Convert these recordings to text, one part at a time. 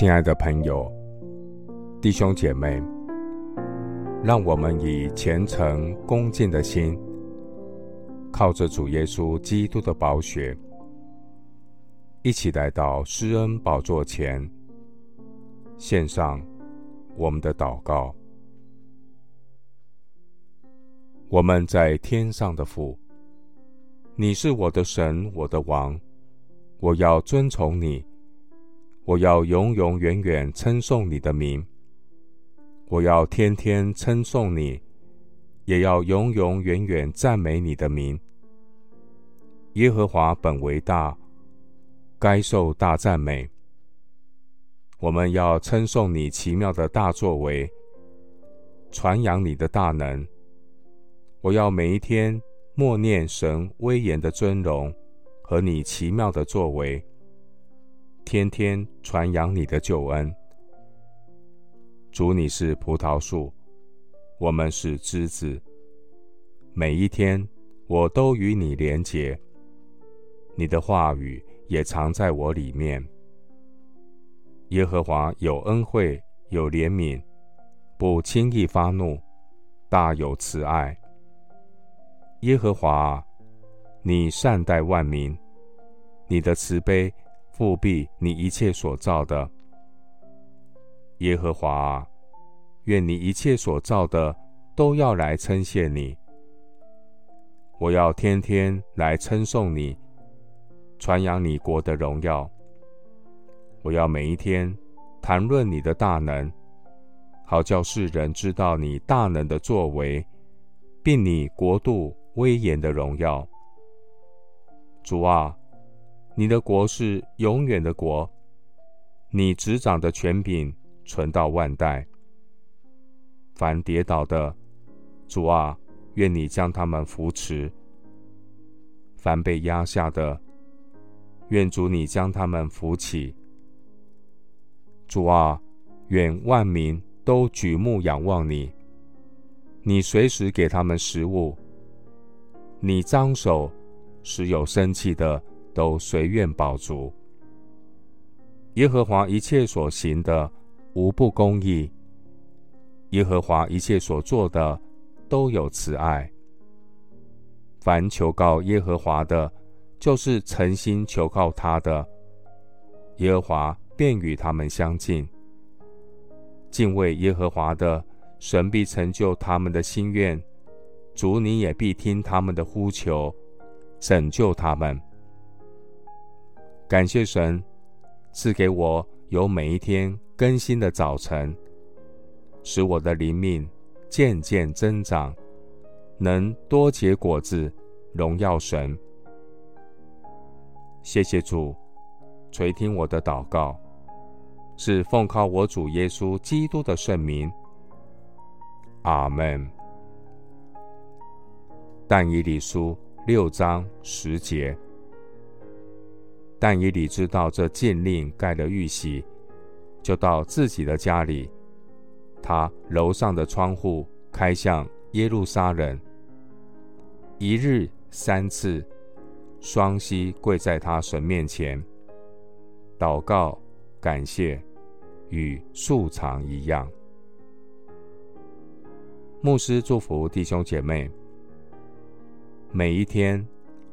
亲爱的朋友、弟兄姐妹，让我们以虔诚恭敬的心，靠着主耶稣基督的宝血，一起来到施恩宝座前，献上我们的祷告。我们在天上的父，你是我的神，我的王，我要尊崇你，我要永永远远称颂你的名，我要天天称颂你，也要永永远远赞美你的名。耶和华本为大，该受大赞美。我们要称颂你奇妙的大作为，传扬你的大能。我要每一天默念神威严的尊荣和你奇妙的作为，天天传扬你的救恩。主，你是葡萄树，我们是枝子。每一天我都与你连结，你的话语也藏在我里面。耶和华有恩惠，有怜悯，不轻易发怒，大有慈爱。耶和华，你善待万民，你的慈悲覆庇你一切所造的。耶和华，愿你一切所造的都要来称谢你。我要天天来称颂你，传扬你国的荣耀。我要每一天谈论你的大能，好叫世人知道你大能的作为，并你国度。威严的荣耀，主啊，你的国是永远的国，你执掌的权柄存到万代。凡跌倒的，主啊，愿你将他们扶持；凡被压下的，愿主你将他们扶起。主啊，愿万民都举目仰望你，你随时给他们食物。你张手，使有生气的都随愿饱足。耶和华一切所行的无不公义，耶和华一切所做的都有慈爱。凡求告耶和华的，就是诚心求告他的，耶和华便与他们相近。敬畏耶和华的，神必成就他们的心愿。主，你也必听他们的呼求，拯救他们。感谢神赐给我有每一天更新的早晨，使我的灵命渐渐增长，能多结果子，荣耀神。谢谢主垂听我的祷告，是奉靠我主耶稣基督的圣名。阿门。但以理书六章十节，但以理知道这禁令盖了玉玺，就到自己的家里，他楼上的窗户开向耶路撒冷，一日三次，双膝跪在他神面前，祷告感谢，与素常一样。牧师祝福弟兄姐妹。每一天，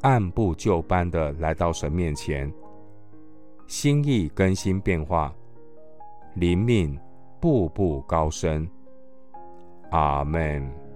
按部就班的来到神面前，心意更新变化，灵命步步高升。阿门。